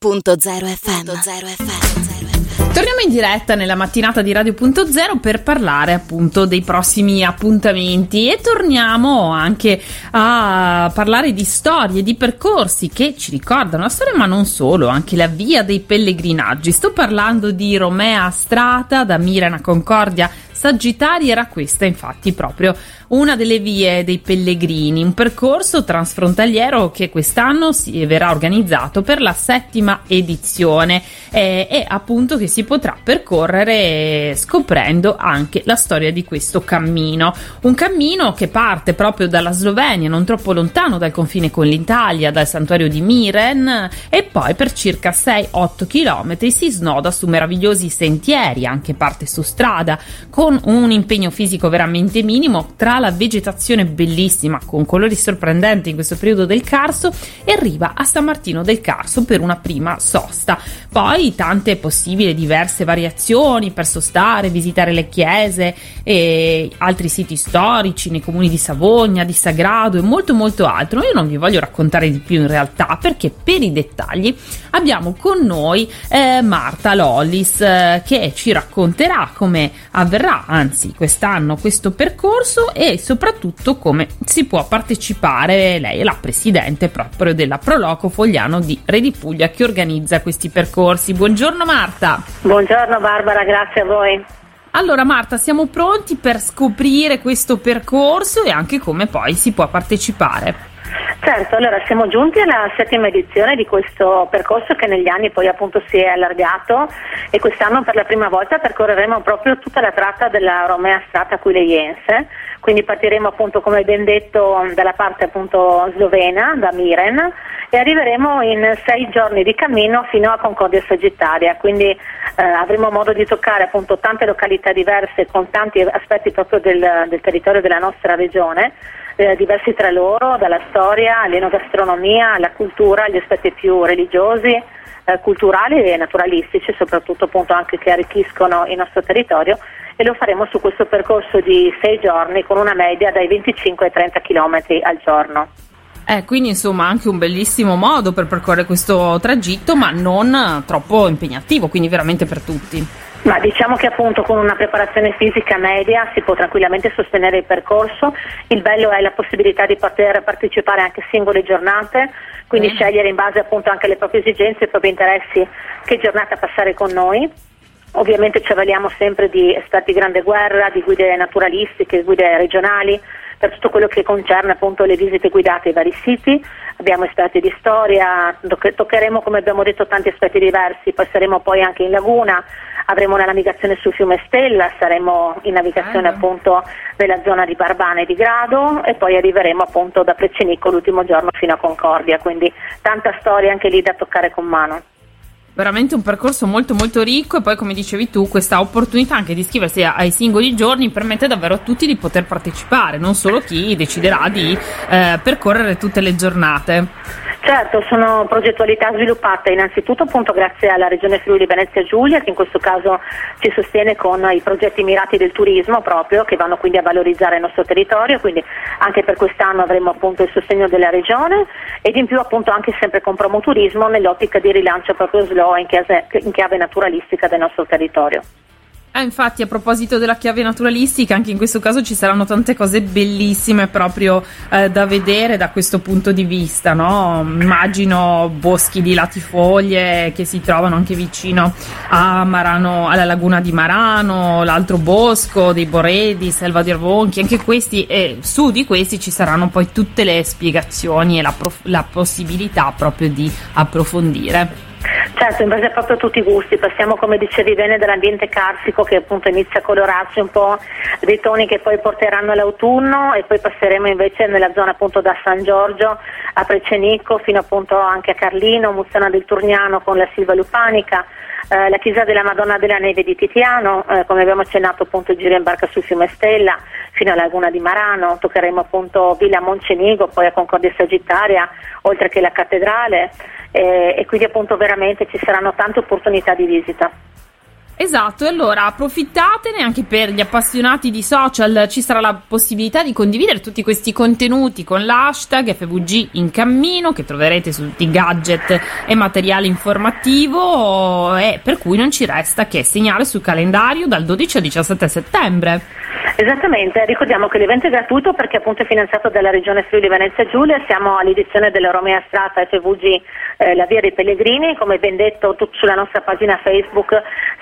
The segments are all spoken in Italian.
Radio.0 FM. Torniamo in diretta nella mattinata di Radio.0 per parlare appunto dei prossimi appuntamenti e torniamo anche a parlare di storie, di percorsi che ci ricordano la storia ma non solo, anche la via dei pellegrinaggi. Sto parlando di Romea Strata da Mirena Concordia Sagittari era questa infatti proprio una delle vie dei pellegrini, un percorso transfrontaliero che quest'anno si verrà organizzato per la settima edizione eh, e appunto che si potrà percorrere scoprendo anche la storia di questo cammino. Un cammino che parte proprio dalla Slovenia, non troppo lontano dal confine con l'Italia, dal santuario di Miren e poi per circa 6-8 km si snoda su meravigliosi sentieri, anche parte su strada, con con un impegno fisico veramente minimo tra la vegetazione bellissima con colori sorprendenti in questo periodo del Carso e arriva a San Martino del Carso per una prima sosta. Poi tante possibili diverse variazioni per sostare, visitare le chiese e altri siti storici nei comuni di Savogna, di Sagrado e molto molto altro. Io non vi voglio raccontare di più in realtà perché per i dettagli abbiamo con noi eh, Marta Lollis eh, che ci racconterà come avverrà anzi quest'anno questo percorso e soprattutto come si può partecipare. Lei è la presidente proprio della Proloco Fogliano di Re di Puglia che organizza questi percorsi. Buongiorno Marta. Buongiorno Barbara, grazie a voi. Allora Marta, siamo pronti per scoprire questo percorso e anche come poi si può partecipare. Certo, allora siamo giunti alla settima edizione di questo percorso che negli anni poi appunto si è allargato e quest'anno per la prima volta percorreremo proprio tutta la tratta della Romea Strata Aquileiense, quindi partiremo appunto come ben detto dalla parte appunto slovena, da Miren e arriveremo in sei giorni di cammino fino a Concordia Sagittaria, quindi eh, avremo modo di toccare appunto tante località diverse con tanti aspetti proprio del, del territorio della nostra regione eh, diversi tra loro, dalla storia all'enogastronomia, alla cultura, agli aspetti più religiosi, eh, culturali e naturalistici, soprattutto appunto anche che arricchiscono il nostro territorio e lo faremo su questo percorso di sei giorni con una media dai 25 ai 30 km al giorno. Eh, quindi insomma anche un bellissimo modo per percorrere questo tragitto, ma non troppo impegnativo, quindi veramente per tutti. Ma diciamo che appunto con una preparazione fisica media si può tranquillamente sostenere il percorso, il bello è la possibilità di poter partecipare anche a singole giornate, quindi mm. scegliere in base appunto anche alle proprie esigenze e ai propri interessi che giornata passare con noi. Ovviamente ci avvaliamo sempre di esperti di grande guerra, di guide naturalistiche, guide regionali, per tutto quello che concerne appunto le visite guidate ai vari siti. Abbiamo esperti di storia, toccheremo come abbiamo detto tanti aspetti diversi, passeremo poi anche in laguna, avremo una navigazione sul fiume Stella, saremo in navigazione ah, appunto nella zona di Barbane di Grado e poi arriveremo appunto da Precenicco l'ultimo giorno fino a Concordia, quindi tanta storia anche lì da toccare con mano. Veramente un percorso molto molto ricco e poi come dicevi tu questa opportunità anche di iscriversi ai singoli giorni permette davvero a tutti di poter partecipare, non solo chi deciderà di eh, percorrere tutte le giornate. Certo, sono progettualità sviluppate innanzitutto appunto grazie alla Regione Friuli Venezia Giulia che in questo caso ci sostiene con i progetti mirati del turismo proprio che vanno quindi a valorizzare il nostro territorio, quindi anche per quest'anno avremo appunto il sostegno della Regione ed in più appunto anche sempre con promoturismo nell'ottica di rilancio proprio slow in chiave, in chiave naturalistica del nostro territorio. Eh, infatti, a proposito della chiave naturalistica, anche in questo caso ci saranno tante cose bellissime proprio eh, da vedere da questo punto di vista, no? Immagino boschi di latifoglie che si trovano anche vicino Marano, alla laguna di Marano, l'altro bosco dei Boredi, Selva di Arvonchi, anche questi, e su di questi ci saranno poi tutte le spiegazioni e la, prof- la possibilità proprio di approfondire. Certo, in base proprio a tutti i gusti, passiamo come dicevi bene dall'ambiente carsico che appunto inizia a colorarsi un po' dei toni che poi porteranno l'autunno e poi passeremo invece nella zona appunto da San Giorgio a Precenicco fino appunto anche a Carlino, Mussana del Turniano con la Silva Lupanica, eh, la chiesa della Madonna della Neve di Titiano, eh, come abbiamo accennato appunto il giro in barca sul fiume Stella fino alla Laguna di Marano, toccheremo appunto Villa Moncenigo, poi a Concordia Sagittaria, oltre che la cattedrale eh, e quindi appunto veramente ci saranno tante opportunità di visita. Esatto, e allora approfittatene anche per gli appassionati di social, ci sarà la possibilità di condividere tutti questi contenuti con l'hashtag FVG in cammino che troverete su tutti i gadget e materiale informativo e per cui non ci resta che segnare sul calendario dal 12 al 17 settembre. Esattamente, ricordiamo che l'evento è gratuito perché appunto è finanziato dalla Regione Friuli Venezia Giulia, siamo all'edizione della Romea Strata FVG eh, La Via dei Pellegrini, come ben detto sulla nostra pagina Facebook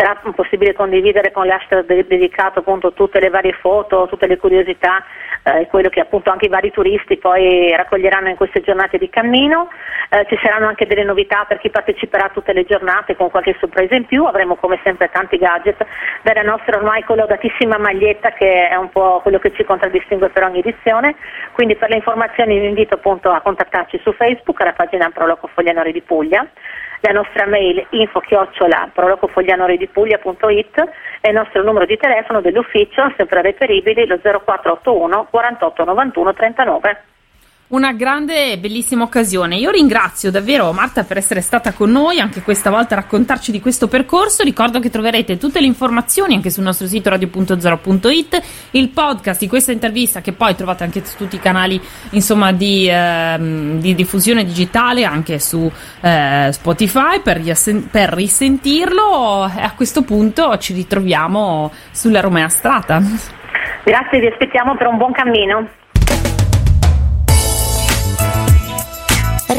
sarà possibile condividere con l'hashtag dedicato appunto tutte le varie foto, tutte le curiosità eh, quello che appunto anche i vari turisti poi raccoglieranno in queste giornate di cammino. Eh, ci saranno anche delle novità per chi parteciperà a tutte le giornate con qualche sorpresa in più, avremo come sempre tanti gadget, dalla nostra ormai collaudatissima maglietta che è un po' quello che ci contraddistingue per ogni edizione, quindi per le informazioni vi invito appunto a contattarci su Facebook alla pagina Proloco Foglianori di Puglia la nostra mail info chiocciola prolocofoglianoredipuglia.it e il nostro numero di telefono dell'ufficio sempre reperibili lo 0481 48 91 39 una grande e bellissima occasione. Io ringrazio davvero Marta per essere stata con noi anche questa volta a raccontarci di questo percorso. Ricordo che troverete tutte le informazioni anche sul nostro sito radio.0.it, il podcast di questa intervista che poi trovate anche su tutti i canali insomma, di, eh, di, diffusione digitale, anche su eh, Spotify per, riassen- per risentirlo. E a questo punto ci ritroviamo sulla Romea Strata. Grazie, vi aspettiamo per un buon cammino.